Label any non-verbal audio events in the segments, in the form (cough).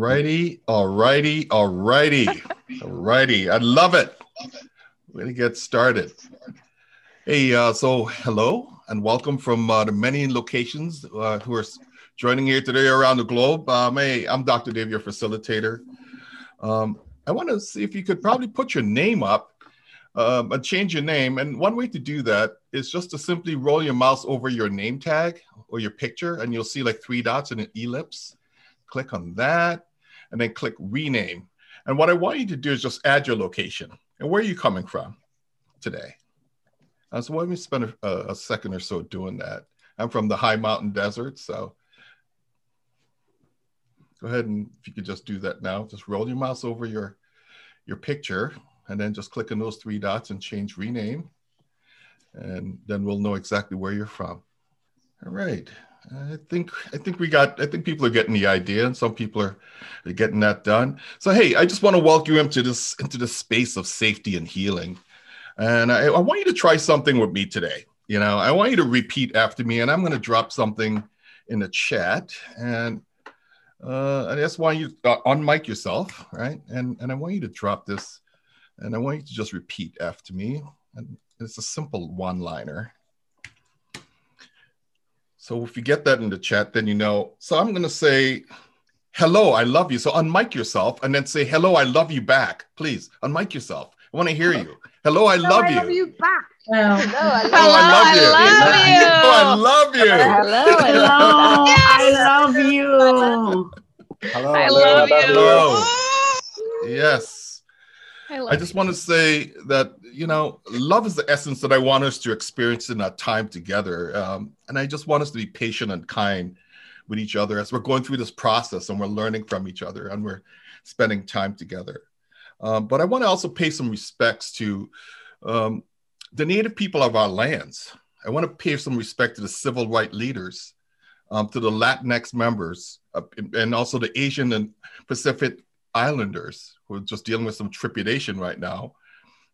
Righty, all righty, all righty, all righty. I love it. We're gonna get started. Hey, uh, so hello and welcome from uh, the many locations uh, who are joining here today around the globe. Um, hey, I'm Dr. Dave, your facilitator. Um, I want to see if you could probably put your name up um, and change your name. And one way to do that is just to simply roll your mouse over your name tag or your picture, and you'll see like three dots and an ellipse click on that, and then click rename. And what I want you to do is just add your location and where are you coming from today. Uh, so let me spend a, a second or so doing that. I'm from the high mountain desert, so go ahead and if you could just do that now, just roll your mouse over your your picture and then just click on those three dots and change rename. And then we'll know exactly where you're from. All right. I think I think we got I think people are getting the idea and some people are, getting that done. So hey, I just want to welcome you into this into the space of safety and healing. And I, I want you to try something with me today. You know, I want you to repeat after me, and I'm going to drop something in the chat. And uh, I just want you to uh, unmic yourself, right? And and I want you to drop this, and I want you to just repeat after me. And it's a simple one-liner. So if you get that in the chat, then you know. So I'm going to say, hello, I love you. So unmic yourself and then say, hello, I love you back. Please unmic yourself. I want to hear you. Hello, I love I you. love you back. Hello, I love, I love you. (laughs) love Oh, I love you. Hello, I love Hello, you. (laughs) I love you. Hello, I love you. Hello. Yes. I love I just want to say that, you know, love is the essence that I want us to experience in our time together. Um, and I just want us to be patient and kind with each other as we're going through this process and we're learning from each other and we're spending time together. Um, but I want to also pay some respects to um, the native people of our lands. I want to pay some respect to the civil rights leaders, um, to the Latinx members, uh, and also the Asian and Pacific Islanders who are just dealing with some trepidation right now.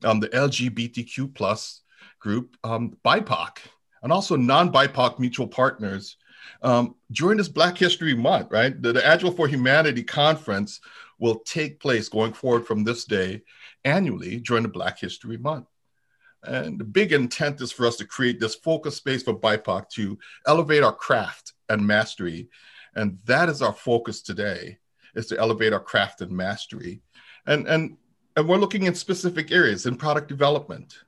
Um, the LGBTQ plus group, um, BIPOC, and also non-BIPOC mutual partners. Um, during this Black History Month, right, the, the Agile for Humanity conference will take place going forward from this day annually during the Black History Month. And the big intent is for us to create this focus space for BIPOC to elevate our craft and mastery. And that is our focus today, is to elevate our craft and mastery. And, and, and we're looking in specific areas in product development,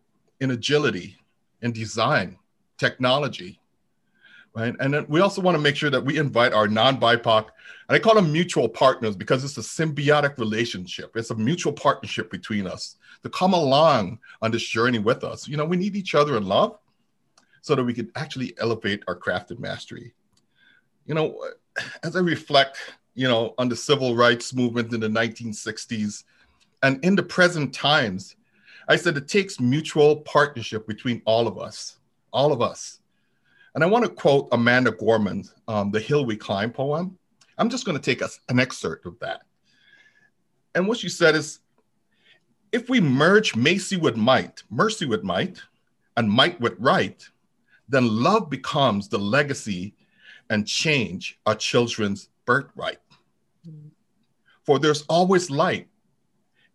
in agility, in design, technology, right? And then we also want to make sure that we invite our non-BIPOC, and I call them mutual partners because it's a symbiotic relationship. It's a mutual partnership between us to come along on this journey with us. You know, we need each other in love so that we can actually elevate our craft and mastery. You know, as I reflect, you know, on the civil rights movement in the 1960s and in the present times, I said it takes mutual partnership between all of us, all of us. And I want to quote Amanda Gorman's um, The Hill We Climb poem. I'm just going to take a, an excerpt of that. And what she said is if we merge mercy with might, mercy with might, and might with right, then love becomes the legacy and change our children's birthright. For there's always light,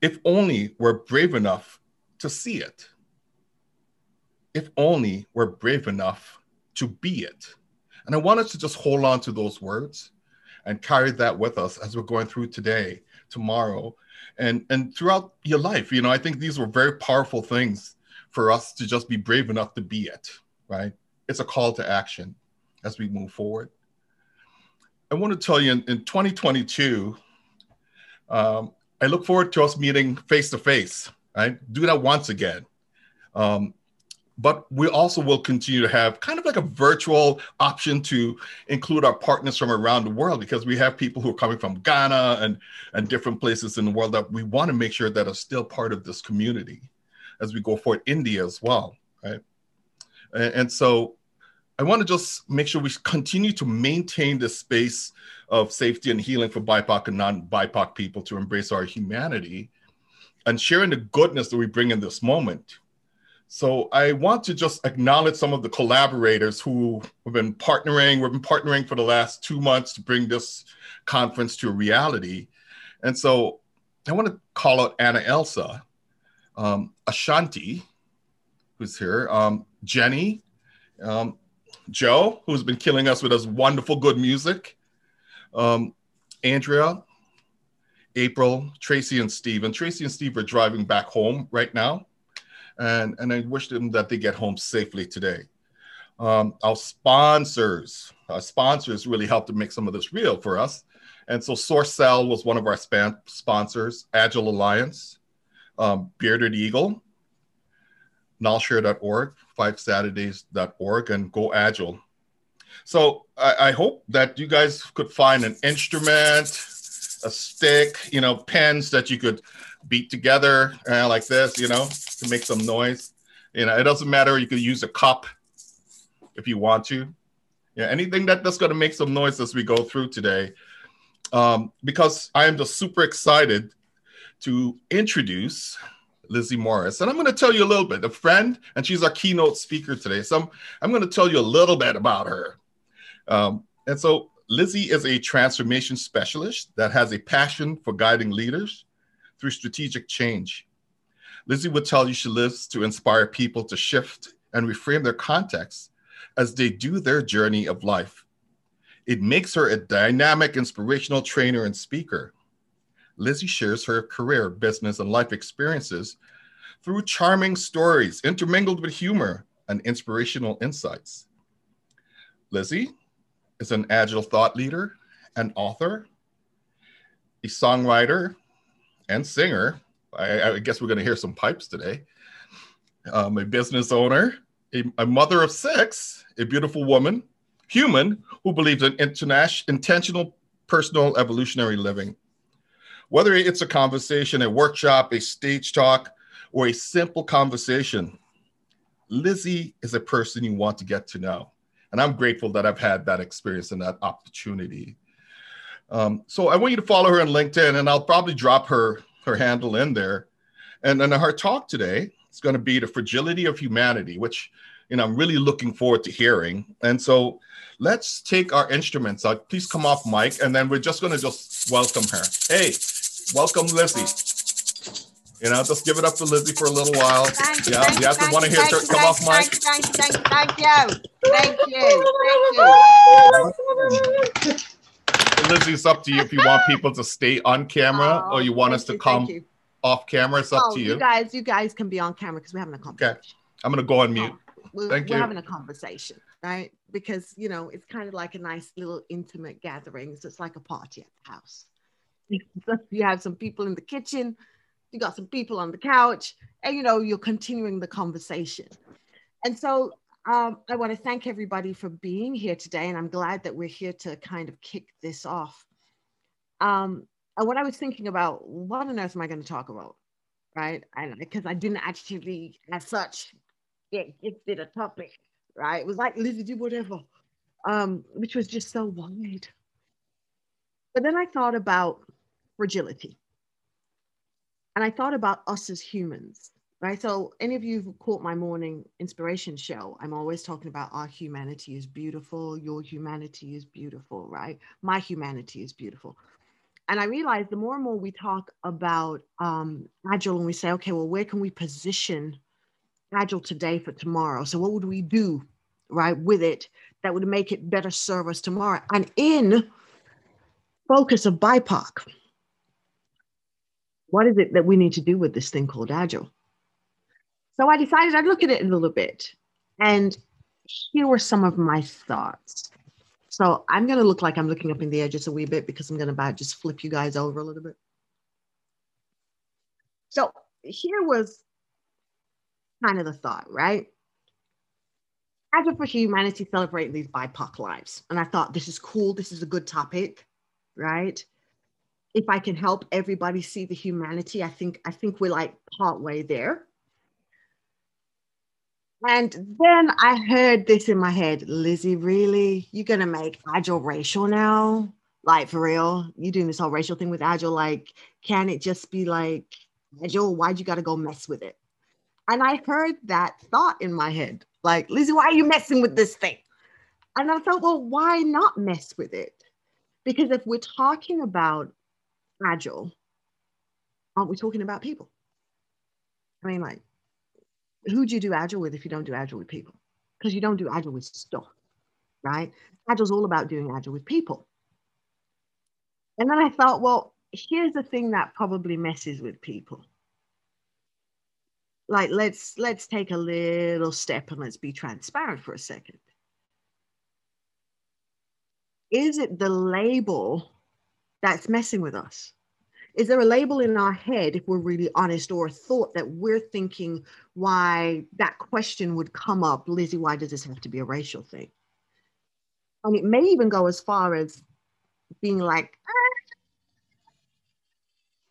if only we're brave enough to see it. If only we're brave enough to be it. And I want us to just hold on to those words and carry that with us as we're going through today, tomorrow, and and throughout your life. You know, I think these were very powerful things for us to just be brave enough to be it, right? It's a call to action as we move forward. I want to tell you in, in 2022, um, I look forward to us meeting face to face, right? Do that once again. Um, but we also will continue to have kind of like a virtual option to include our partners from around the world because we have people who are coming from Ghana and, and different places in the world that we want to make sure that are still part of this community as we go forward. India as well, right? And, and so I want to just make sure we continue to maintain the space of safety and healing for BIPOC and non-BIPOC people to embrace our humanity and sharing the goodness that we bring in this moment So I want to just acknowledge some of the collaborators who have been partnering. We've been partnering for the last two months to bring this conference to a reality. And so I want to call out Anna Elsa, um, Ashanti, who's here, um, Jenny, um, Joe, who's been killing us with his wonderful good music, um, Andrea, April, Tracy, and Steve. And Tracy and Steve are driving back home right now. And, and I wish them that they get home safely today. Um, our sponsors, our sponsors really helped to make some of this real for us. And so Sourcell was one of our span- sponsors, Agile Alliance, um, Bearded Eagle, knolshare.org, fivesaturdays.org, and Go Agile. So I, I, hope that you guys could find an instrument, a stick, you know, pens that you could beat together uh, like this, you know, to make some noise. You know, it doesn't matter. You could use a cup if you want to. Yeah, anything that, that's going to make some noise as we go through today. Um, because I am just super excited to introduce Lizzie Morris. And I'm going to tell you a little bit, a friend, and she's our keynote speaker today. So I'm, I'm going to tell you a little bit about her. Um, and so Lizzie is a transformation specialist that has a passion for guiding leaders through strategic change. Lizzie would tell you she lives to inspire people to shift and reframe their context as they do their journey of life. It makes her a dynamic, inspirational trainer and speaker. Lizzie shares her career, business, and life experiences through charming stories intermingled with humor and inspirational insights. Lizzie is an agile thought leader, an author, a songwriter, and singer. I, I guess we're going to hear some pipes today. Um, a business owner, a, a mother of six, a beautiful woman, human who believes in international, intentional personal evolutionary living. Whether it's a conversation, a workshop, a stage talk, or a simple conversation, Lizzie is a person you want to get to know. And I'm grateful that I've had that experience and that opportunity. Um, so I want you to follow her on LinkedIn, and I'll probably drop her her handle in there. And then her talk today is going to be the fragility of humanity, which you know I'm really looking forward to hearing. And so let's take our instruments out. Please come off mic, and then we're just going to just welcome her. Hey, welcome, Lizzie. You know, just give it up to Lizzie for a little while. Thank you, yeah, thank you have to want to hear her come off mic. Thank you, thank you, thank you, thank you, thank you. Lizzie, it's up to you if you want people to stay on camera or you want Oh, us to you, come off camera. It's up Oh, to you you. guys, you guys can be on camera because we're having a conversation. Okay. I'm going to go on oh, mute. We're, Thank we're you. having a conversation, right? Because you know it's kind of like a nice little intimate gathering. So it's like a party at the house. (laughs) you have some people in the kitchen, you got some people on the couch, and you know you're continuing the conversation. And so um, I want to thank everybody for being here today, and I'm glad that we're here to kind of kick this off. Um, and what I was thinking about, what on earth am I going to talk about? Right. And because I didn't actually, as such, get gifted a topic, right? It was like Lizzie, do whatever, um, which was just so wide. But then I thought about fragility. And I thought about us as humans, right? So, any of you who caught my morning inspiration show, I'm always talking about our humanity is beautiful, your humanity is beautiful, right? My humanity is beautiful and I realized the more and more we talk about um, agile and we say, okay, well, where can we position agile today for tomorrow? So what would we do, right, with it that would make it better serve us tomorrow? And in focus of BIPOC, what is it that we need to do with this thing called agile? So I decided I'd look at it a little bit. And here were some of my thoughts. So I'm going to look like I'm looking up in the air just a wee bit because I'm going to about just flip you guys over a little bit. So here was kind of the thought, right? Agile for Humanity celebrating these BIPOC lives. And I thought this is cool. This is a good topic, right? If I can help everybody see the humanity, I think I think we're like partway there. And then I heard this in my head, Lizzie, really? You're gonna make agile racial now? Like for real? you're doing this whole racial thing with agile? Like, can it just be like agile? Why'd you gotta go mess with it? And I heard that thought in my head like, Lizzie, why are you messing with this thing? And I thought, well, why not mess with it? Because if we're talking about agile, aren't we talking about people? I mean, like, who do you do agile with if you don't do agile with people? Because you don't do agile with stuff, right? Agile's all about doing agile with people. And then I thought, well, here's the thing that probably messes with people. Like, let's let's take a little step and let's be transparent for a second. Is it the label that's messing with us? Is there a label in our head, if we're really honest, or a thought that we're thinking why that question would come up, Lizzie, why does this have to be a racial thing? And it may even go as far as being like, ah,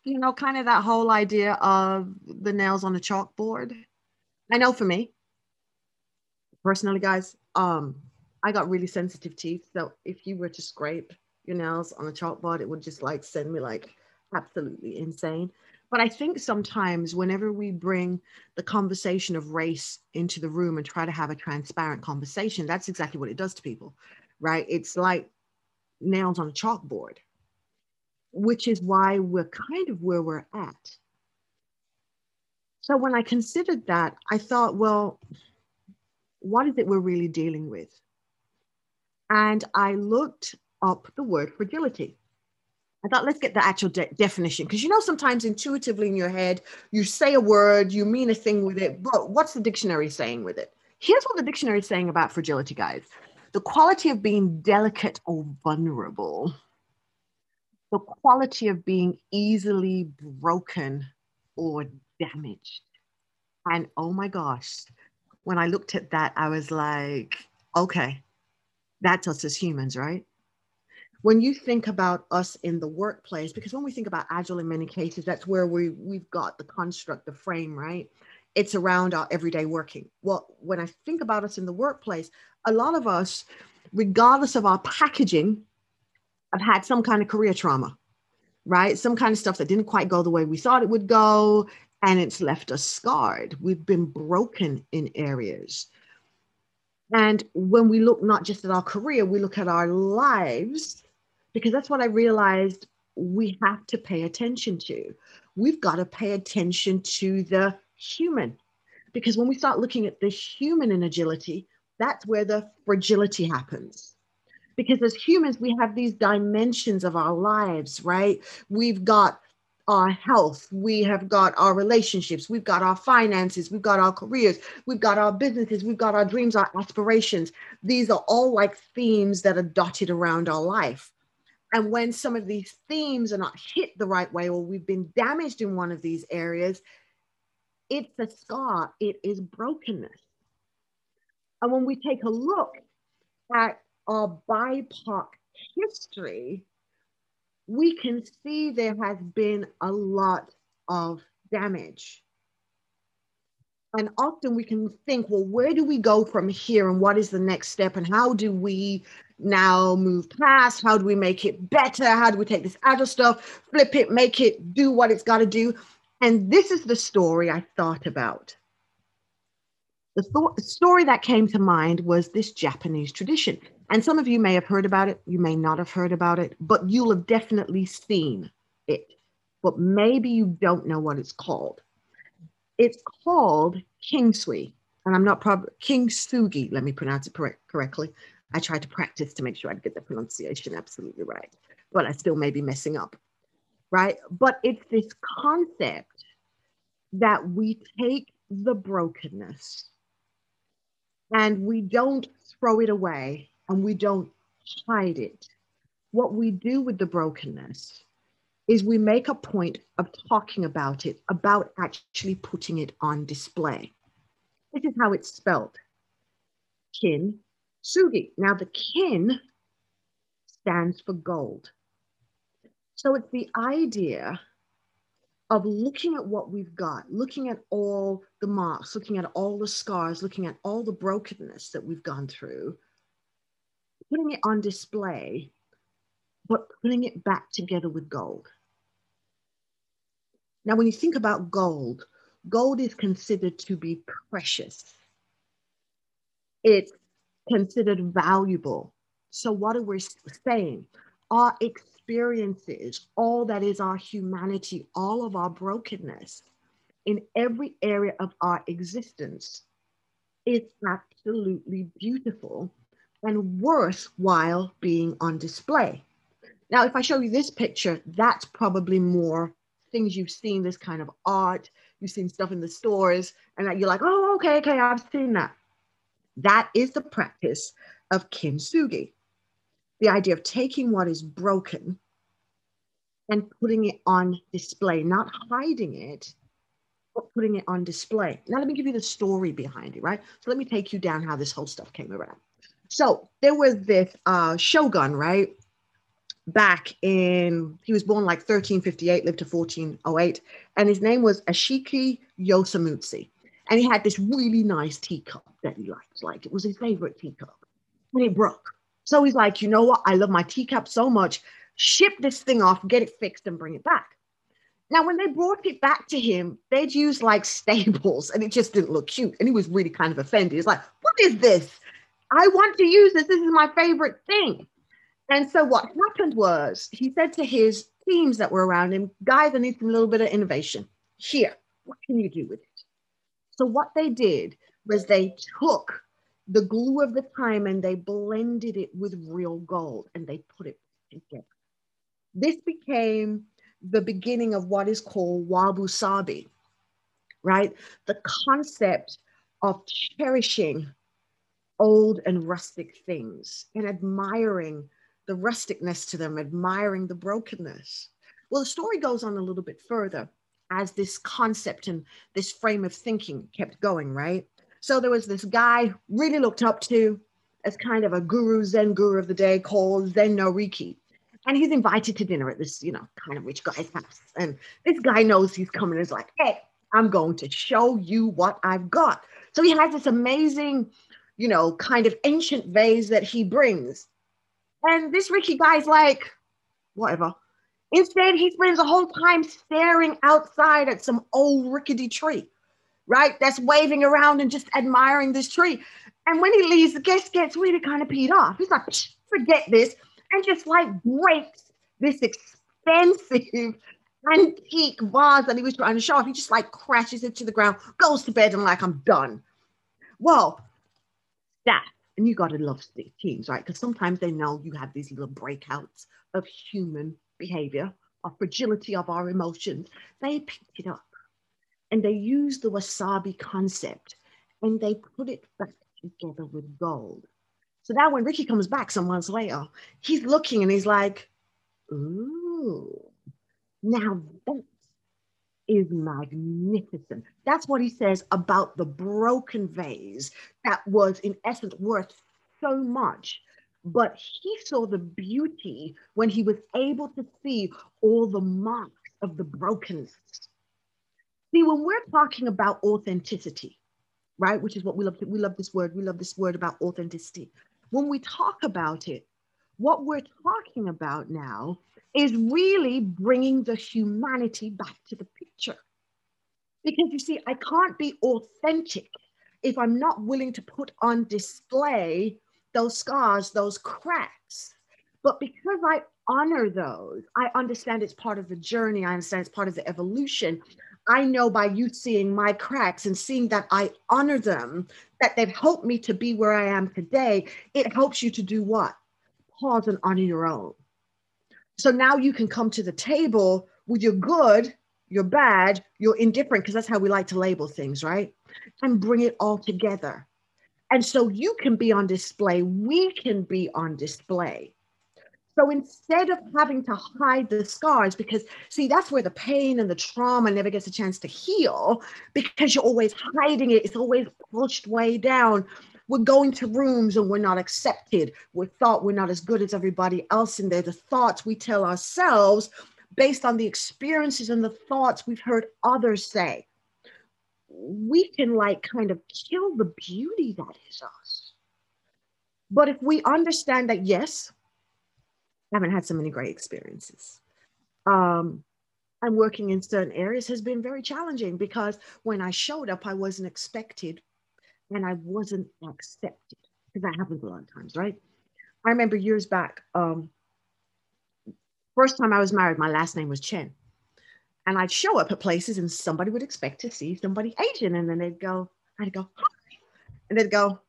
you know, kind of that whole idea of the nails on the chalkboard. I know for me, personally, guys, um, I got really sensitive teeth. So if you were to scrape your nails on a chalkboard, it would just like send me like absolutely insane. But I think sometimes whenever we bring the conversation of race into the room and try to have a transparent conversation, that's exactly what it does to people, right? It's like nails on a chalkboard, which is why we're kind of where we're at. So when I considered that, I thought, well, what is it we're really dealing with? And I looked up the word fragility. I thought, let's get the actual de- definition. Because you know, sometimes intuitively in your head, you say a word, you mean a thing with it, but what's the dictionary saying with it? Here's what the dictionary is saying about fragility, guys the quality of being delicate or vulnerable, the quality of being easily broken or damaged. And oh my gosh, when I looked at that, I was like, okay, that's us as humans, right? When you think about us in the workplace, because when we think about agile in many cases, that's where we, we've got the construct, the frame, right? It's around our everyday working. Well, when I think about us in the workplace, a lot of us, regardless of our packaging, have had some kind of career trauma, right? Some kind of stuff that didn't quite go the way we thought it would go, and it's left us scarred. We've been broken in areas. And when we look not just at our career, we look at our lives, because that's what I realized we have to pay attention to. We've got to pay attention to the human. Because when we start looking at the human in agility, that's where the fragility happens. Because as humans, we have these dimensions of our lives, right? We've got our health, we have got our relationships, we've got our finances, we've got our careers, we've got our businesses, we've got our dreams, our aspirations. These are all like themes that are dotted around our life. And when some of these themes are not hit the right way, or we've been damaged in one of these areas, it's a scar, it is brokenness. And when we take a look at our BIPOC history, we can see there has been a lot of damage. And often we can think, well, where do we go from here and what is the next step and how do we now move past? How do we make it better? How do we take this agile stuff, flip it, make it do what it's got to do? And this is the story I thought about. The, the story that came to mind was this Japanese tradition. And some of you may have heard about it, you may not have heard about it, but you'll have definitely seen it. But maybe you don't know what it's called. It's called Kingsui, and I'm not probably Kintsugi. Let me pronounce it correct, correctly. I tried to practice to make sure I'd get the pronunciation absolutely right, but I still may be messing up, right? But it's this concept that we take the brokenness and we don't throw it away and we don't hide it. What we do with the brokenness is we make a point of talking about it, about actually putting it on display. This is how it's spelled kin sugi. Now, the kin stands for gold. So it's the idea of looking at what we've got, looking at all the marks, looking at all the scars, looking at all the brokenness that we've gone through, putting it on display, but putting it back together with gold. Now, when you think about gold, gold is considered to be precious. It's considered valuable. So, what are we saying? Our experiences, all that is our humanity, all of our brokenness in every area of our existence is absolutely beautiful and worthwhile being on display. Now, if I show you this picture, that's probably more things you've seen, this kind of art, you've seen stuff in the stores, and you're like, oh, okay, okay, I've seen that. That is the practice of kintsugi. The idea of taking what is broken and putting it on display, not hiding it, but putting it on display. Now, let me give you the story behind it, right? So, let me take you down how this whole stuff came around. So, there was this uh, shogun, right? Back in, he was born like 1358, lived to 1408, and his name was Ashiki Yosamutsu. And he had this really nice teacup that he liked. Like it was his favorite teacup. And it broke. So he's like, you know what? I love my teacup so much. Ship this thing off, get it fixed, and bring it back. Now, when they brought it back to him, they'd used like (laughs) staples and it just didn't look cute. And he was really kind of offended. He's like, What is this? I want to use this. This is my favorite thing. And so what happened was he said to his teams that were around him, Guys, I need some little bit of innovation. Here, what can you do with it? So what they did was they took the glue of the time and they blended it with real gold and they put it together. This became the beginning of what is called wabi sabi, right? The concept of cherishing old and rustic things and admiring the rusticness to them, admiring the brokenness. Well, the story goes on a little bit further as this concept and this frame of thinking kept going, right? So there was this guy really looked up to as kind of a guru, Zen guru of the day called Zen Noriki. And he's invited to dinner at this, you know, kind of rich guy's house. And this guy knows he's coming and is like, hey, I'm going to show you what I've got. So he has this amazing, you know, kind of ancient vase that he brings. And this Ricky guy's like, whatever. Instead, he spends the whole time staring outside at some old rickety tree, right? That's waving around and just admiring this tree. And when he leaves, the guest gets really kind of peed off. He's like, forget this, and just like breaks this expensive (laughs) antique vase that he was trying to show off. He just like crashes it to the ground, goes to bed, and like, I'm done. Well, that, and you got to love teams, right? Because sometimes they know you have these little breakouts of human behavior, our fragility of our emotions, they picked it up and they used the wasabi concept and they put it back together with gold. So now when Ricky comes back some months later, he's looking and he's like, ooh, now that is magnificent. That's what he says about the broken vase that was in essence worth so much but he saw the beauty when he was able to see all the marks of the brokenness. See, when we're talking about authenticity, right, which is what we love, we love this word, we love this word about authenticity. When we talk about it, what we're talking about now is really bringing the humanity back to the. Because you see, I can't be authentic if I'm not willing to put on display those scars, those cracks. But because I honor those, I understand it's part of the journey, I understand it's part of the evolution. I know by you seeing my cracks and seeing that I honor them, that they've helped me to be where I am today. It helps you to do what? Pause and honor your own. So now you can come to the table with your good, your bad, you're indifferent, because that's how we like to label things, right? And bring it all together. And so you can be on display, we can be on display. So instead of having to hide the scars, because see, that's where the pain and the trauma never gets a chance to heal because you're always hiding it, it's always pushed way down. We're going to rooms and we're not accepted. We're thought we're not as good as everybody else in there. The thoughts we tell ourselves based on the experiences and the thoughts we've heard others say we can like kind of kill the beauty that is us. But if we understand that, yes, I haven't had so many great experiences. Um, and working in certain areas has been very challenging because when I showed up, I wasn't expected and I wasn't accepted because that happens a lot of times, right? I remember years back, um, first time I was married, my last name was Chen. And I'd show up at places and somebody would expect to see somebody Asian. And then they'd go, I'd go, Hi. and they'd go,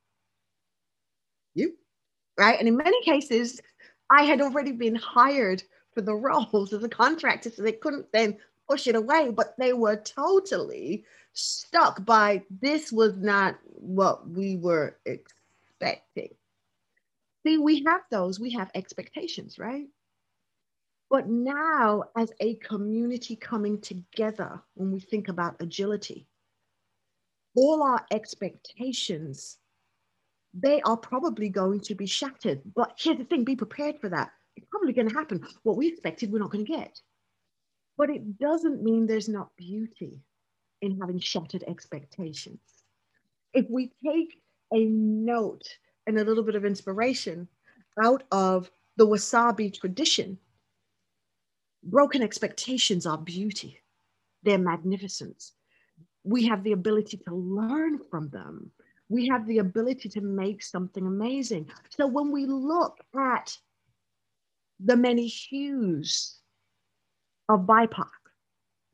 you, right? And in many cases, I had already been hired for the roles as a contractor, so they couldn't then push it away, but they were totally stuck by this was not what we were expecting. See, we have those, we have expectations, right? But now, as a community coming together, when we think about agility, all our expectations, they are probably going to be shattered. But here's the thing be prepared for that. It's probably going to happen. What we expected, we're not going to get. But it doesn't mean there's not beauty in having shattered expectations. If we take a note and a little bit of inspiration out of the wasabi tradition, broken expectations are beauty, they're magnificence. We have the ability to learn from them. We have the ability to make something amazing. So when we look at the many hues of BIPOC,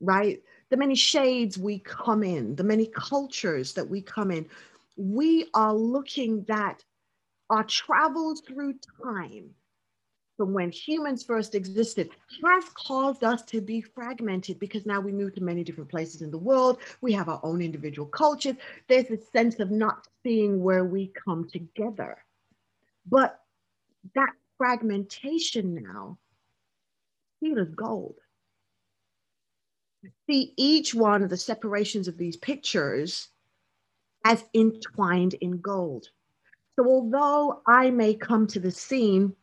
right? The many shades we come in, the many cultures that we come in, we are looking that our travels through time from when humans first existed has caused us to be fragmented because now we move to many different places in the world. We have our own individual cultures. There's a sense of not seeing where we come together. But that fragmentation now, see as gold. See each one of the separations of these pictures as entwined in gold. So although I may come to the scene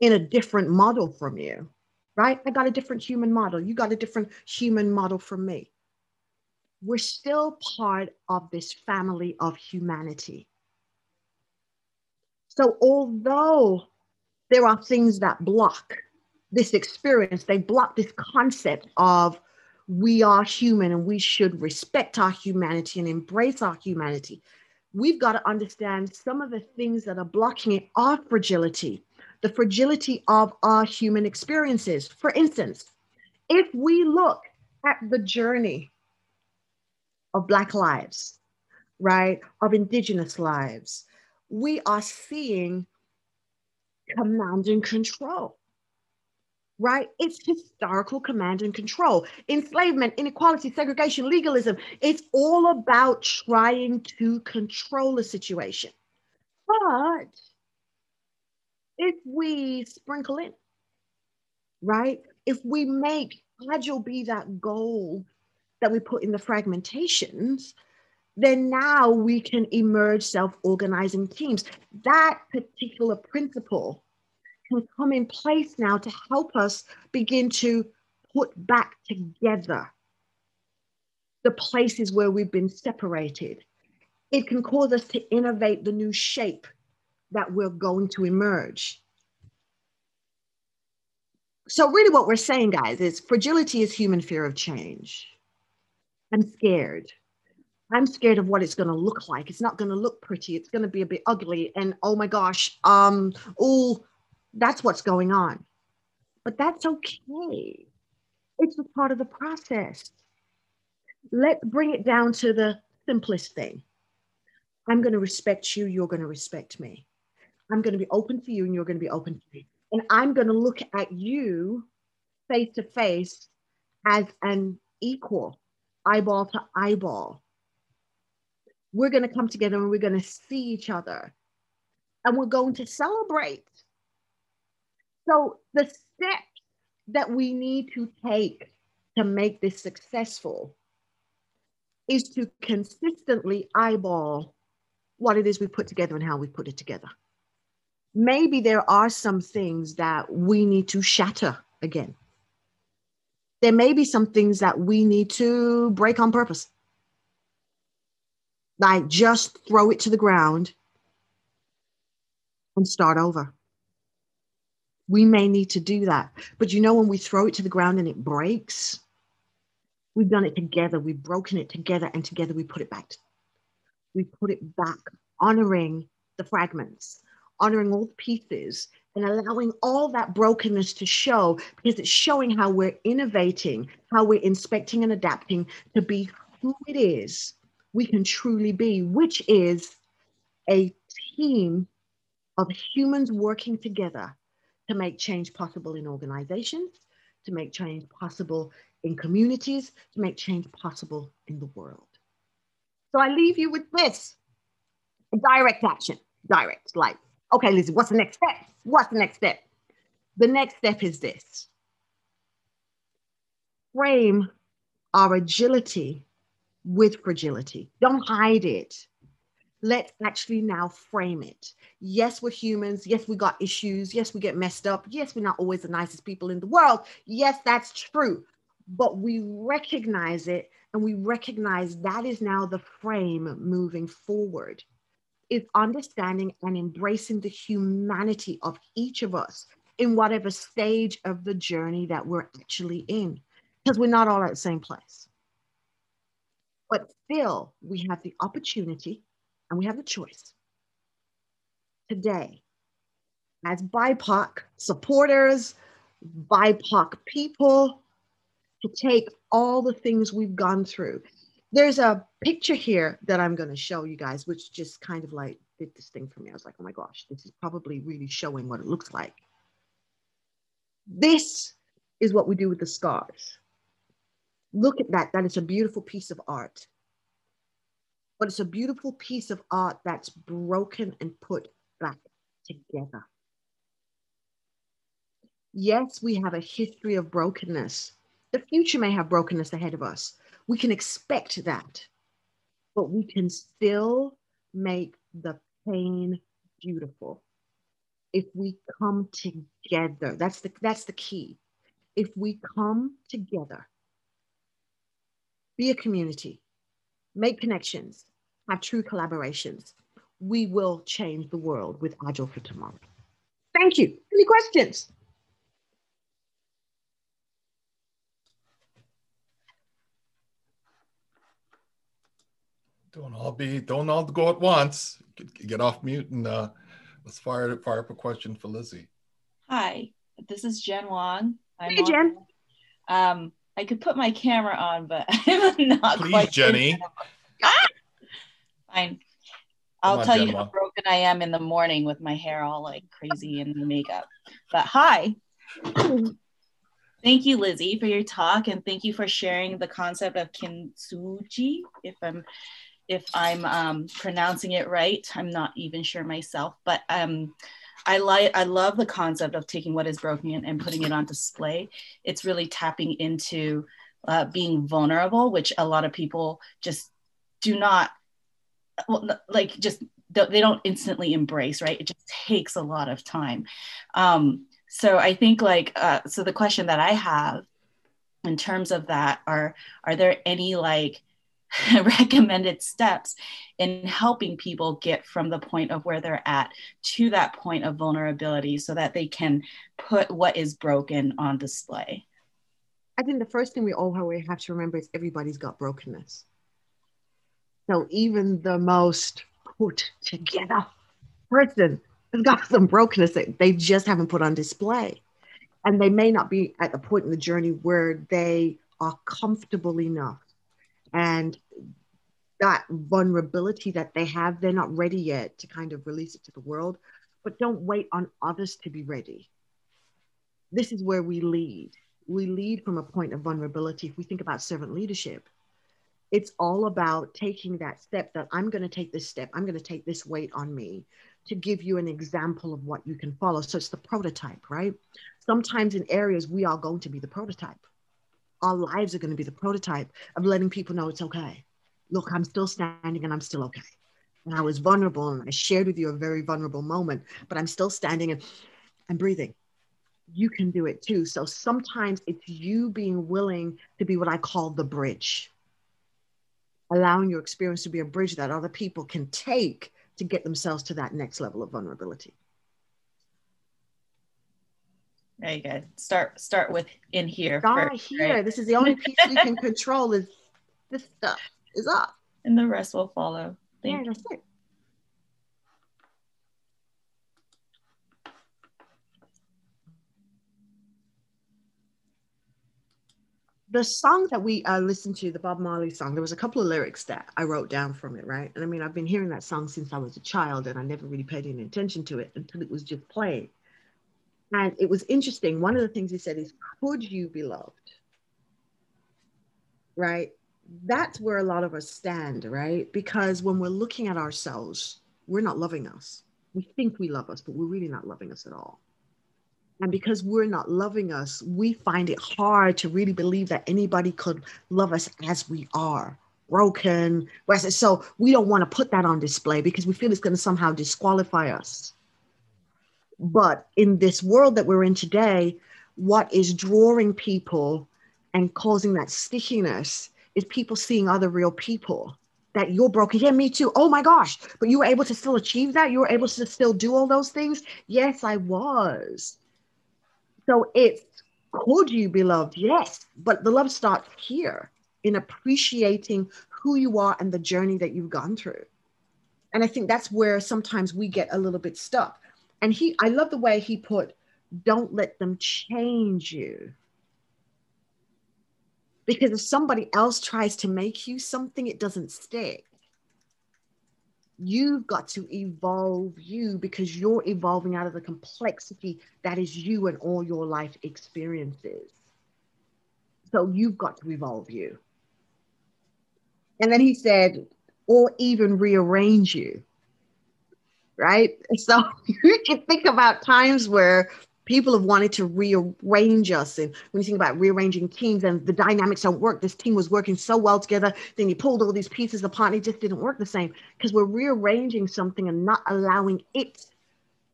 in a different model from you, right? I got a different human model. You got a different human model from me. We're still part of this family of humanity. So, although there are things that block this experience, they block this concept of we are human and we should respect our humanity and embrace our humanity. We've got to understand some of the things that are blocking it are fragility the fragility of our human experiences. For instance, if we look at the journey of Black lives, right, of Indigenous lives, we are seeing command and control, right? It's historical command and control. Enslavement, inequality, segregation, legalism. It's all about trying to control a situation. But if we sprinkle in, right? If we make Agile be that goal that we put in the fragmentations, then now we can emerge self-organizing teams. That particular principle can come in place now to help us begin to put back together the places where we've been separated. It can cause us to innovate the new shape that we're going to emerge. So, really, what we're saying, guys, is fragility is human fear of change. I'm scared. I'm scared of what it's going to look like. It's not going to look pretty. It's going to be a bit ugly. And oh my gosh, um, oh, that's what's going on. But that's okay. It's a part of the process. Let's bring it down to the simplest thing. I'm going to respect you. You're going to respect me. I'm going to be open to you and you're going to be open to me. And I'm going to look at you face to face as an equal, eyeball to eyeball. We're going to come together and we're going to see each other and we're going to celebrate. So, the steps that we need to take to make this successful is to consistently eyeball what it is we put together and how we put it together maybe there are some things that we need to shatter again. There may be some things that we need to break on purpose. Like just throw it to the ground and start over. We may need to do that. But you know, when we throw it to the ground and it breaks, we've done it together. We've broken it together, and together we put it back. We put it back, honoring the fragments, honoring all the pieces, and allowing all that brokenness to show because it's showing how we're innovating, how we're inspecting and adapting to be who it is we can truly be, which is a team of humans working together to make change possible in organizations, to make change possible in communities, to make change possible in the world. So I leave you with this direct action, direct, like, okay, Lizzie, what's the next step? What's the next step? The next step is this frame our agility with fragility. Don't hide it. Let's actually now frame it. Yes, we're humans. Yes, we got issues. Yes, we get messed up. Yes, we're not always the nicest people in the world. Yes, that's true. But we recognize it and we recognize that is now the frame moving forward. Is understanding and embracing the humanity of each of us in whatever stage of the journey that we're actually in, because we're not all at the same place. But still, we have the opportunity and we have the choice today as BIPOC supporters, BIPOC people, to take all the things we've gone through. There's a picture here that I'm going to show you guys, which just kind of like did this thing for me. I was like, oh my gosh, this is probably really showing what it looks like. This is what we do with the scars. Look at that. That is a beautiful piece of art. But it's a beautiful piece of art that's broken and put back together. Yes, we have a history of brokenness. The future may have brokenness ahead of us. We can expect that, but we can still make the pain beautiful if we come together. That's the, that's the key. If we come together be a community, make connections, have true collaborations. We will change the world with Agile for Tomorrow. Thank you. Any questions? Don't all be, don't all go at once. Get off mute and uh, let's fire, fire up a question for Lizzie. Hi, this is Jen Wong. I'm hey, Jen. Um, I could put my camera on, but (laughs) I'm not Please, quite. Jenny. Ah! Fine. I'll on, tell Gemma. you how broken I am in the morning with my hair all like crazy and the makeup. But hi. thank you, Lizzie, for your talk, and thank you for sharing the concept of kintsugi. If I'm if I'm um, pronouncing it right, I'm not even sure myself, but um, I like I love the concept of taking what is broken and putting it on display. It's really tapping into uh, being vulnerable, which a lot of people just do not well, like just they don't instantly embrace, right? It just takes a lot of time. Um, so I think like uh, so the question that I have in terms of that are are there any like (laughs) recommended steps in helping people get from the point of where they're at to that point of vulnerability so that they can put what is broken on display? I think the first thing we all have to remember is everybody's got brokenness. So even the most put together person has got some brokenness that they just haven't put on display. And they may not be at the point in the journey where they are comfortable enough and that vulnerability that they have, they're not ready yet to kind of release it to the world. But don't wait on others to be ready. This is where we lead. We lead from a point of vulnerability. If we think about servant leadership, it's all about taking that step that I'm going to take this step, I'm going to take this weight on me to give you an example of what you can follow. So it's the prototype, right? Sometimes in areas, we are going to be the prototype our lives are going to be the prototype of letting people know it's okay. Look, I'm still standing and I'm still okay. And I was vulnerable and I shared with you a very vulnerable moment, but I'm still standing and I'm breathing. You can do it too. So sometimes it's you being willing to be what I call the bridge, allowing your experience to be a bridge that other people can take to get themselves to that next level of vulnerability. Very good. Start start with in here. Start first, here. Right? This is the only piece we can (laughs) control is this stuff is up. And the rest will follow. Thank yeah, that's it. the song that we uh, listened to, the Bob Marley song, there was a couple of lyrics that I wrote down from it, right? And I mean, I've been hearing that song since I was a child, and I never really paid any attention to it until it was just playing. And it was interesting. One of the things he said is, Could you be loved? Right? That's where a lot of us stand, right? Because when we're looking at ourselves, we're not loving us. We think we love us, but we're really not loving us at all. And because we're not loving us, we find it hard to really believe that anybody could love us as we are broken. So we don't want to put that on display because we feel it's going to somehow disqualify us. But in this world that we're in today, what is drawing people and causing that stickiness is people seeing other real people that you're broken. Yeah, me too. Oh my gosh. But you were able to still achieve that. You were able to still do all those things. Yes, I was. So it's could you be loved? Yes. But the love starts here in appreciating who you are and the journey that you've gone through. And I think that's where sometimes we get a little bit stuck. And he, I love the way he put, don't let them change you. Because if somebody else tries to make you something, it doesn't stick you've got to evolve you because you're evolving out of the complexity that is you and all your life experiences. So you've got to evolve you. And then he said, or even rearrange you. Right. (laughs) So (laughs) you can think about times where people have wanted to rearrange us. And when you think about rearranging teams and the dynamics don't work, this team was working so well together. Then you pulled all these pieces apart and it just didn't work the same because we're rearranging something and not allowing it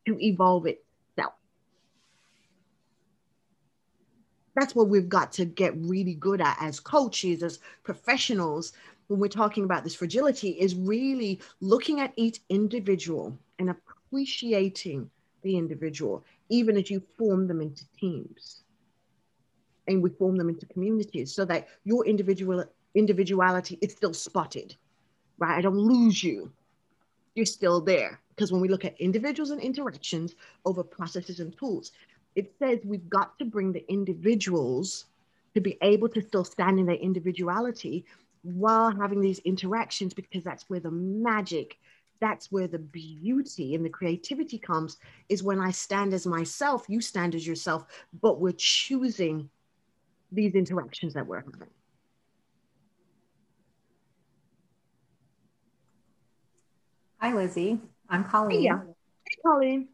to evolve itself. That's what we've got to get really good at as coaches, as professionals, when we're talking about this fragility, is really looking at each individual and appreciating the individual even as you form them into teams. And we form them into communities so that your individual individuality is still spotted right? I don't lose you. You're still there. Because when we look at individuals and interactions over processes and tools it says we've got to bring the individuals to be able to still stand in their individuality while having these interactions because that's where the magic that's where the beauty and the creativity comes is when I stand as myself, you stand as yourself, but we're choosing these interactions that we're having. Hi, Lizzie. I'm Colleen. Hey, hey, Colleen.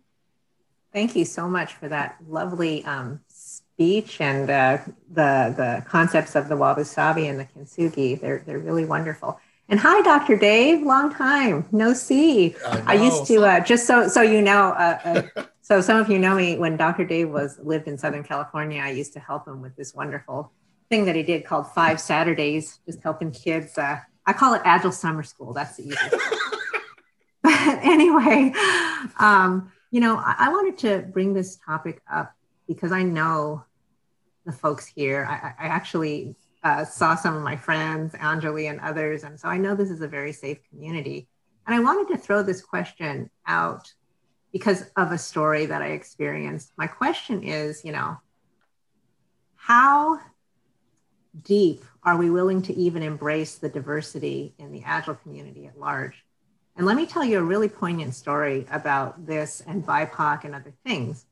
Thank you so much for that lovely um, speech and uh, the the concepts of the wabi sabi and the kintsugi. They're they're really wonderful. And hi, Dr. Dave. Long time no see. I, I used to uh, just so so you know. Uh, uh, (laughs) so some of you know me when Dr. Dave was lived in Southern California. I used to help him with this wonderful thing that he did called Five Saturdays, just helping kids. Uh, I call it Agile Summer School. That's the easiest. (laughs) but anyway, um, you know, I, I, wanted to bring this topic up because I know the folks here. I, I actually uh, saw some of my friends, Anjali and others. And so I know this is a very safe community. And I wanted to throw this question out because of a story that I experienced. My question is, you know, how deep are we willing to even embrace the diversity in the Agile community at large? And let me tell you a really poignant story about this and BIPOC and other things.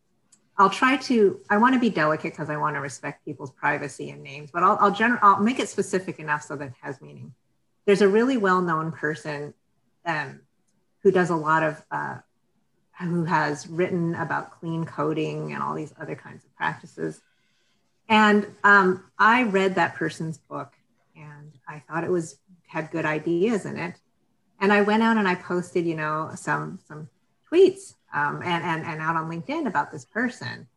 I'll try to, I want to be delicate because I want to respect people's privacy and names, but I'll, I'll, gener- I'll make it specific enough so that it has meaning. There's a really well known person um, who does a lot of, uh, who has written about clean coding and all these other kinds of practices. And um, I read that person's book and I thought it was, had good ideas in it. And I went out and I posted, you know, some, some tweets um, and, and, and out on LinkedIn about this person.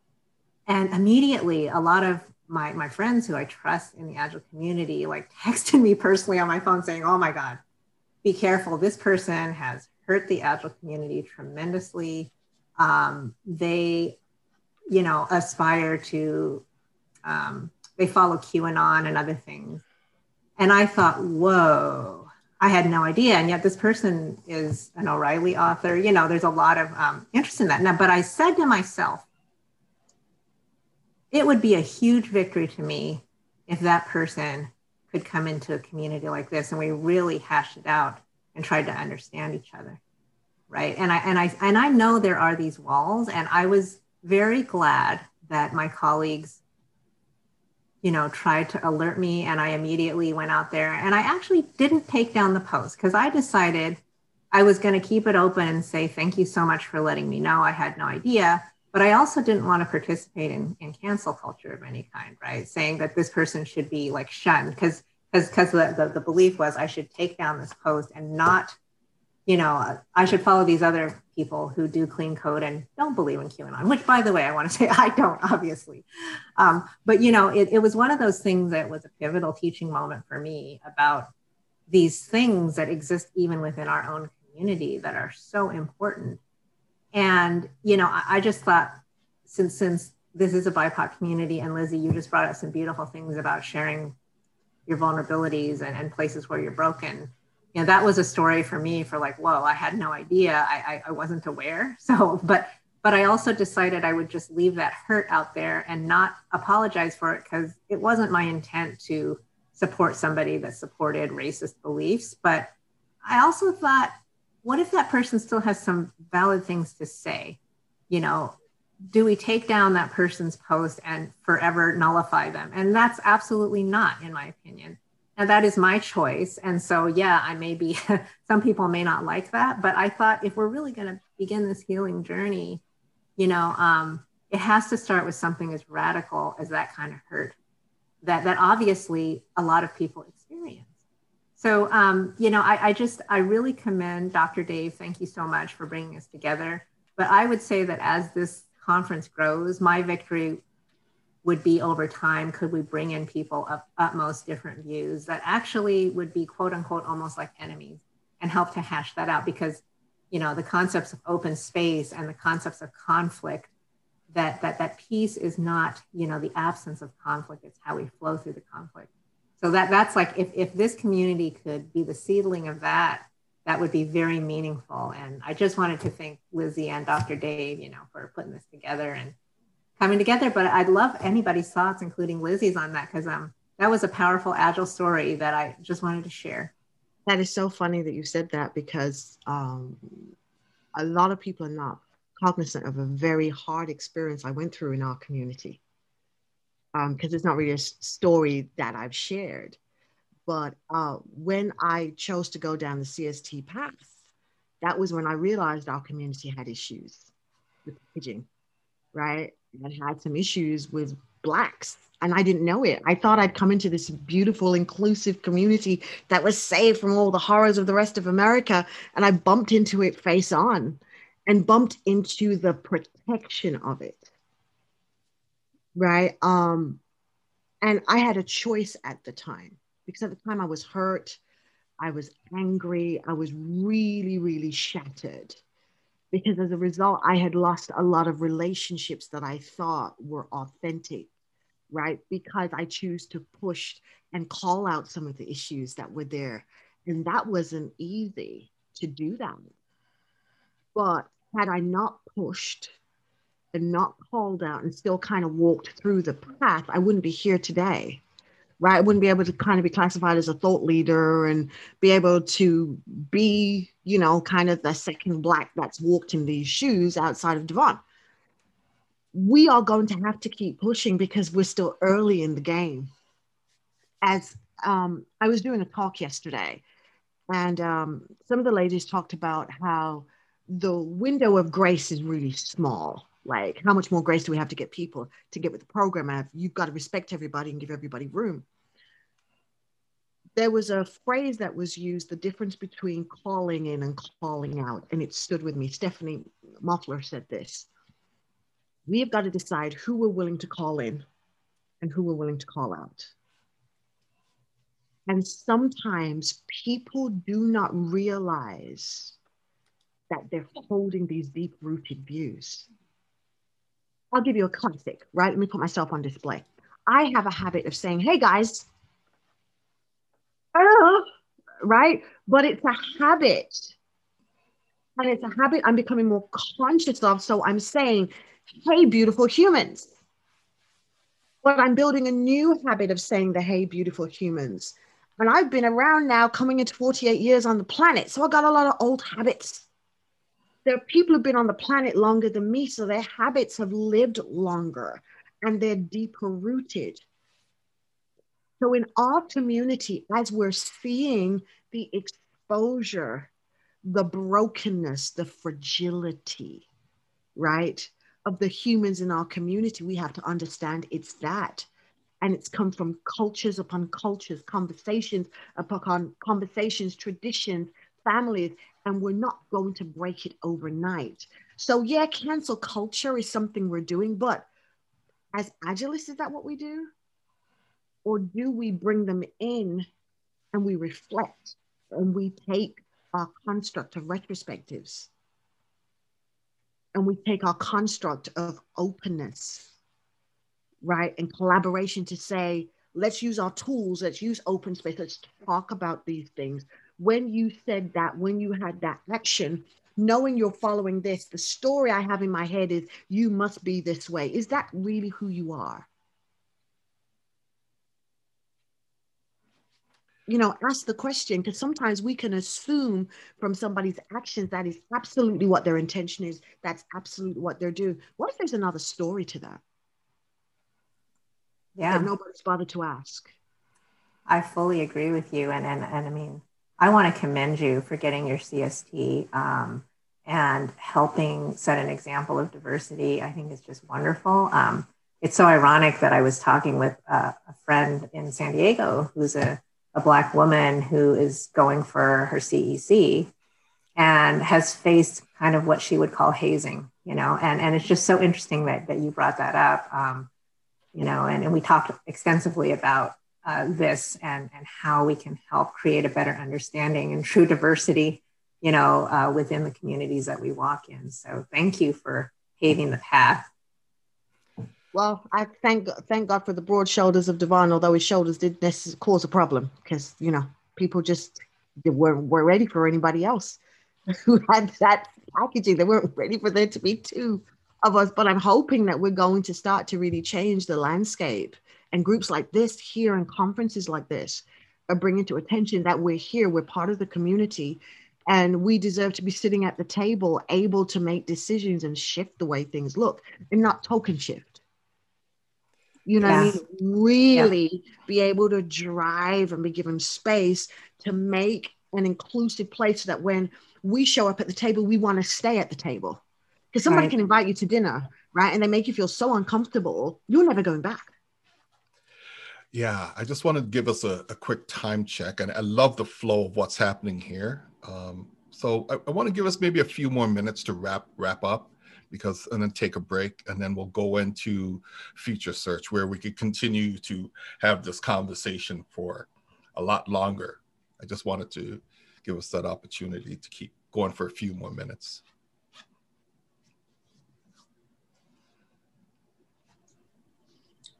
And immediately, a lot of my, my friends who I trust in the Agile community like (laughs) texted me personally on my phone saying, Oh my God, be careful. This person has hurt the Agile community tremendously. Um, they you know, aspire to, um, they follow QAnon and other things. And I thought, whoa, I had no idea. And yet this person is an O'Reilly author. You know, there's a lot of um, interest in that. Now, but I said to myself, it would be a huge victory to me if that person could come into a community like this and we really hashed it out and tried to understand each other right and i and i and i know there are these walls and i was very glad that my colleagues you know tried to alert me and i immediately went out there. And i actually didn't take down the post because i decided i was going to keep it open and say thank you so much for letting me know. I had no idea. But i also didn't want to participate in, in cancel culture of any kind right? Saying that this person should be like shunned because because the, the, the belief was i should take down this post and not you know i should follow these other people who do clean code and don't believe in qanon which by the way i want to (laughs) say i don't obviously. Um, but you know it, it was one of those things that was a pivotal teaching moment for me about these things that exist even within our own community that are so important. And you know I, I just thought since since this is a bipoc community and lizzie you just brought up some beautiful things about sharing your vulnerabilities and, and places where you're broken know that was a story for me for like whoa i had no idea I, I, I wasn't aware (laughs) so but but i also decided i would just leave that hurt out there and not apologize for it because it wasn't my intent to support somebody that supported racist beliefs but i also thought what if that person still has some valid things to say you know do we take down that person's post and forever nullify them? And that's absolutely not, in my opinion. And that is my choice. And so, yeah, I may be, (laughs) some people may not like that, but I thought if we're really going to begin this healing journey, you know, um, it has to start with something as radical as that kind of hurt that, that obviously a lot of people experience. So, um, you know, I, I just, I really commend Dr. Dave. Thank you so much for bringing us together. But I would say that as this conference grows, my victory would be over time could we bring in people of utmost different views that actually would be quote unquote almost like enemies and help to hash that out because you know the concepts of open space and the concepts of conflict that that that peace is not you know the absence of conflict it's how we flow through the conflict so that that's like if, if this community could be the seedling of that that would be very meaningful. And I just wanted to thank Lizzie and Dr. Dave, you know, for putting this together and coming together. But I'd love anybody's thoughts, including Lizzie's, on that because um, that was a powerful, agile story that I just wanted to share. That is so funny that you said that because um, a lot of people are not cognizant of a very hard experience I went through in our community because um, it's not really a story that I've shared. But uh, when I chose to go down the CST path, that was when I realized our community had issues with packaging, right? And had some issues with blacks and I didn't know it. I thought I'd come into this beautiful, inclusive community that was saved from all the horrors of the rest of America. And I bumped into it face on and bumped into the protection of it. Right. Um, and I had a choice at the time because at the time I was hurt, I was angry, I was really, really shattered. Because as a result, I had lost a lot of relationships that I thought were authentic, right? Because I choose to push and call out some of the issues that were there. And that wasn't easy to do that. But had I not pushed and not called out and still kind of walked through the path, I wouldn't be here today right? I wouldn't be able to kind of be classified as a thought leader and be able to be, you know, kind of the second black that's walked in these shoes outside of Devon. We are going to have to keep pushing because we're still early in the game. As um, I was doing a talk yesterday, and um, some of the ladies talked about how the window of grace is really small like, how much more grace do we have to get people to get with the program? You've got to respect everybody and give everybody room. There was a phrase that was used the difference between calling in and calling out, and it stood with me. Stephanie Moffler said this We have got to decide who we're willing to call in and who we're willing to call out. And sometimes people do not realize that they're holding these deep rooted views I'll give you a classic, right? Let me put myself on display. I have a habit of saying, hey guys, uh, right? But it's a habit. And it's a habit I'm becoming more conscious of. So I'm saying, hey, beautiful humans. But I'm building a new habit of saying the hey, beautiful humans. And I've been around now coming into 48 years on the planet. So I got a lot of old habits. There are people who've been on the planet longer than me. So their habits have lived longer and they're deeper rooted. So in our community, as we're seeing the exposure, the brokenness, the fragility, right, of the humans in our community, we have to understand it's that. And it's come from cultures upon cultures, conversations upon conversations, traditions, families, and we're not going to break it overnight. So, yeah, cancel culture is something we're doing, but as agilists, is that what we do? Or do we bring them in and we reflect and we take our construct of retrospectives and we take our construct of openness, right, and collaboration to say, let's use our tools, let's use open space, let's talk about these things. When you said that, when you had that action, knowing you're following this, the story I have in my head is you must be this way. Is that really who you are? you know, ask the question because sometimes we can assume from somebody's actions that is absolutely what their intention is. That's absolutely what they're doing. What if there's another story to that? Yeah. That nobody's bothered to ask. I fully agree with you. And, and, and I mean, I want to commend you for getting your CST um, and helping set an example of diversity. I think is just wonderful. Um, it's so ironic that I was talking with uh, a friend in San Diego who's a a Black woman who is going for her CEC and has faced kind of what she would call hazing, you know, and, and it's just so interesting that, that you brought that up, um, you know, and, and we talked extensively about uh, this and, and how we can help create a better understanding and true diversity, you know, uh, within the communities that we walk in. So thank you for paving the path well, I thank thank God for the broad shoulders of Devon, although his shoulders did necessarily cause a problem because you know people just weren't, weren't ready for anybody else (laughs) who had that packaging. They weren't ready for there to be two of us. But I'm hoping that we're going to start to really change the landscape. And groups like this here and conferences like this are bringing to attention that we're here, we're part of the community, and we deserve to be sitting at the table, able to make decisions and shift the way things look, and not token shift you know yeah. I mean? Really yeah. be able to drive and be given space to make an inclusive place so that when we show up at the table, we want to stay at the table. Because somebody right. can invite you to dinner, right? And they make you feel so uncomfortable, you're never going back. Yeah, I just want to give us a, a quick time check. And I love the flow of what's happening here. Um, so I, I want to give us maybe a few more minutes to wrap wrap up because and then take a break and then we'll go into future search where we could continue to have this conversation for a lot longer. I just wanted to give us that opportunity to keep going for a few more minutes.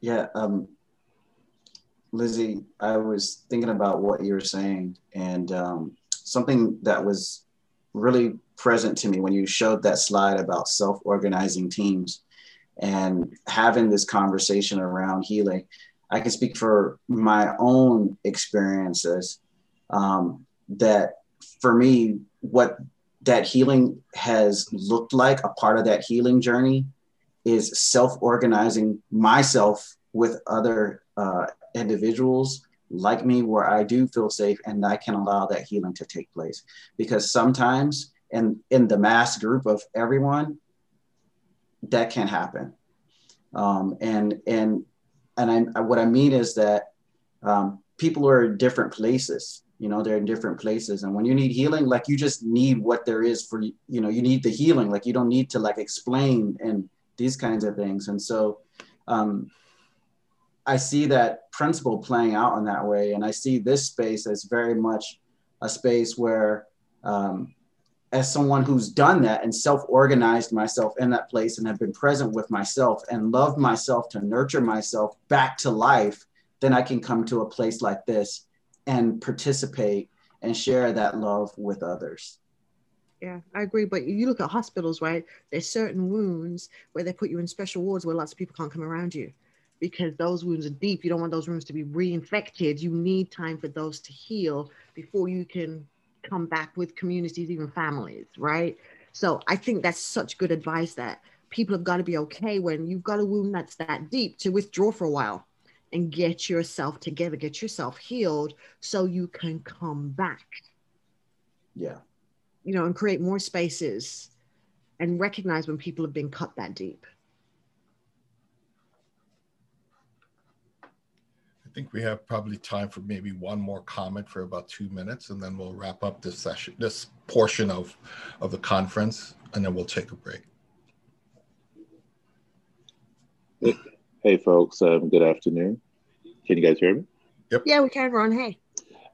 Yeah, um, Lizzie, I was thinking about what you were saying, and um, something that was really present to me when you showed that slide about self-organizing teams and having this conversation around healing. I can speak for my own experiences um, that for me, what that healing has looked like, a part of that healing journey is self-organizing myself with other uh, individuals like me where I do feel safe and I can allow that healing to take place. Because sometimes in in the mass group of everyone that can happen. Um, and and and I, what i mean is that um, people are in different places you know they're in different places. And when you need healing like you just need what there is for you know you need the healing. Like you don't need to like explain and these kinds of things. And so um, i see that principle playing out in that way and i see this space as very much a space where um, as someone who's done that and self-organized myself in that place and have been present with myself and loved myself to nurture myself back to life then i can come to a place like this and participate and share that love with others yeah, I agree. But you look at hospitals, right? There's certain wounds where they put you in special wards where lots of people can't come around you because those wounds are deep. You don't want those wounds to be reinfected. You need time for those to heal before you can come back with communities, even families, right? So I think that's such good advice that people have got to be okay when you've got a wound that's that deep to withdraw for a while and get yourself together, get yourself healed so you can come back. Yeah you know, and create more spaces and recognize when people have been cut that deep. I think we have probably time for maybe one more comment for about two minutes, and then we'll wrap up this session, this portion of, of the conference, and then we'll take a break. Hey, folks. Um, good afternoon. Can you guys hear me? Yep. Yeah, we can, Ron. Hey.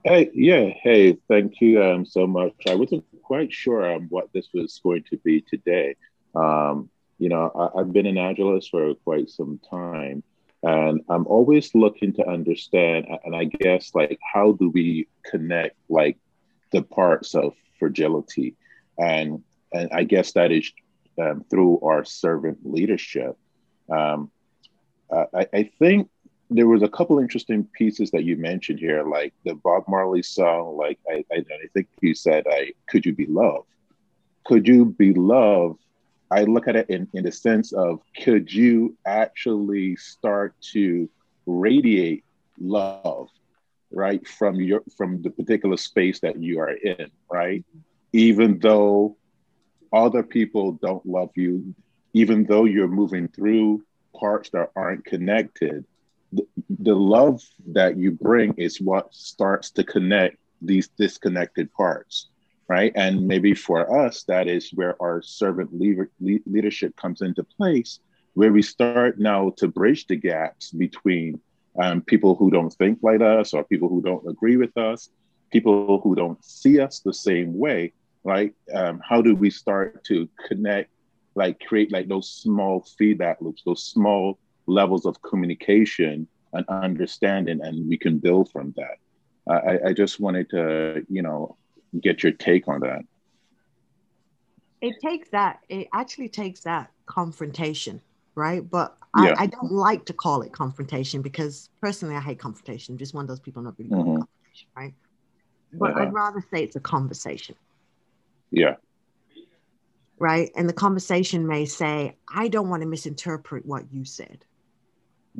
Hey, yeah. Hey, thank you um, so much. I wasn't quite sure um, what this was going to be today. Um, you know, I, have been an Agilist for quite some time, and I'm always looking to understand, and I guess, like, how do we connect, like, the parts of fragility? And, and I guess that is um, through our servant leadership. Um, I, I think there was a couple interesting pieces that you mentioned here, like the Bob Marley song. Like I, I, I think you said, "I could you be loved? Could you be loved?" I look at it in, in the sense of could you actually start to radiate love, right, from your from the particular space that you are in, right? Even though other people don't love you, even though you're moving through parts that aren't connected, the, the love that you bring is what starts to connect these disconnected parts right and maybe for us that is where our servant leader, leadership comes into place where we start now to bridge the gaps between um, people who don't think like us or people who don't agree with us people who don't see us the same way right um, how do we start to connect like create like those small feedback loops those small levels of communication and understanding, and we can build from that. I, I just wanted to, you know, get your take on that. It takes that. It actually takes that confrontation, right? But I, yeah. I, don't like to call it confrontation because personally, I hate confrontation. I'm just one of those people not really mm-hmm. confrontation, right? But yeah. I'd rather say it's a conversation. Yeah. Right. And the conversation may say, I don't want to misinterpret what you said.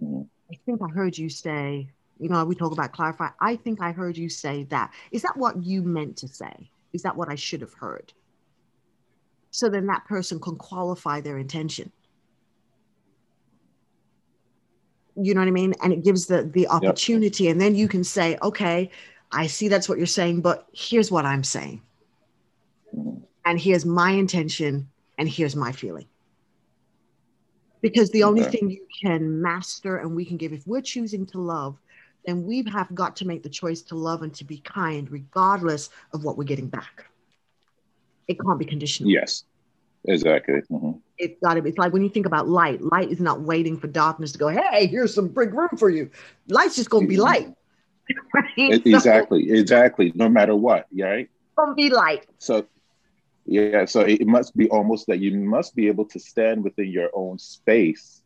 Mm-hmm. I think I heard you say, you know, we talk about clarify. I think I heard you say that. Is that what you meant to say? Is that what I should have heard? So then that person can qualify their intention. You know what I mean? And it gives the the opportunity, yep. and then you can say, okay, I see that's what you're saying, but here's what I'm saying. And here's my intention, and here's my feeling because the only okay. thing you can master and we can give if we're choosing to love then we have got to make the choice to love and to be kind regardless of what we're getting back. It can't be conditional. Yes exactly. Mm-hmm. it's got to be it's like when you think about light light is not waiting for darkness to go hey here's some big room for you. Light's just going to be mm-hmm. light. (laughs) Right? exactly so, exactly no matter what right? Gonna be light. So yeah, so it must be almost that you must be able to stand within your own space,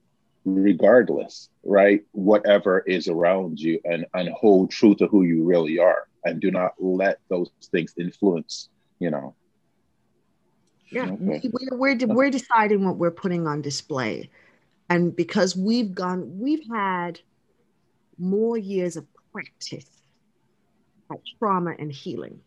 regardless, right? Whatever is around you, and and hold true to who you really are, and do not let those things influence. You know. Yeah, okay. we're, we're we're deciding what we're putting on display, and because we've gone, we've had more years of practice at trauma and healing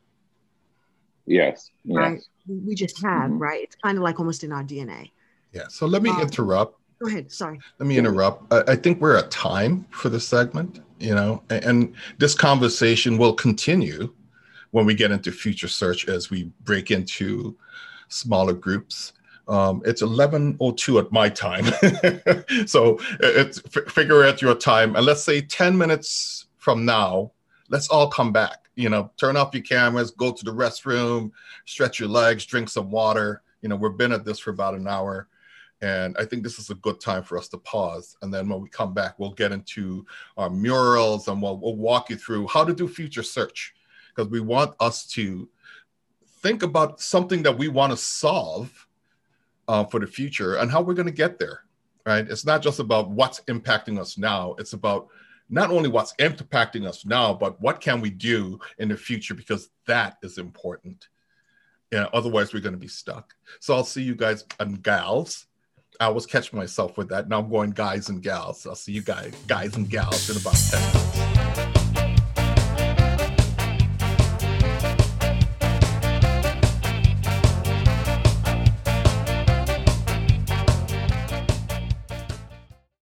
Yes. yes. Right. We just have, mm-hmm. right? It's kind of like almost in our DNA. Yeah. So let me um, interrupt. Go ahead. Sorry. Let me interrupt. I, think we're at time for this segment, you know, and, this conversation will continue when we get into future search as we break into smaller groups. Um, it's 11.02 at my time. (laughs) so it's f- figure out your time. And let's say 10 minutes from now, let's all come back you know, turn off your cameras, go to the restroom, stretch your legs, drink some water. You know, we've been at this for about an hour. And I think this is a good time for us to pause. And then when we come back, we'll get into our murals and we'll, we'll walk you through how to do future search because we want us to think about something that we want to solve uh, for the future and how we're going to get there. Right? It's not just about what's impacting us now. It's about not only what's impacting us now, but what can we do in the future because that is important. Yeah, otherwise we're going to be stuck. So I'll see you guys and gals. I always catch myself with that. Now I'm going guys and gals. I'll see you guys, guys and gals in about 10 minutes.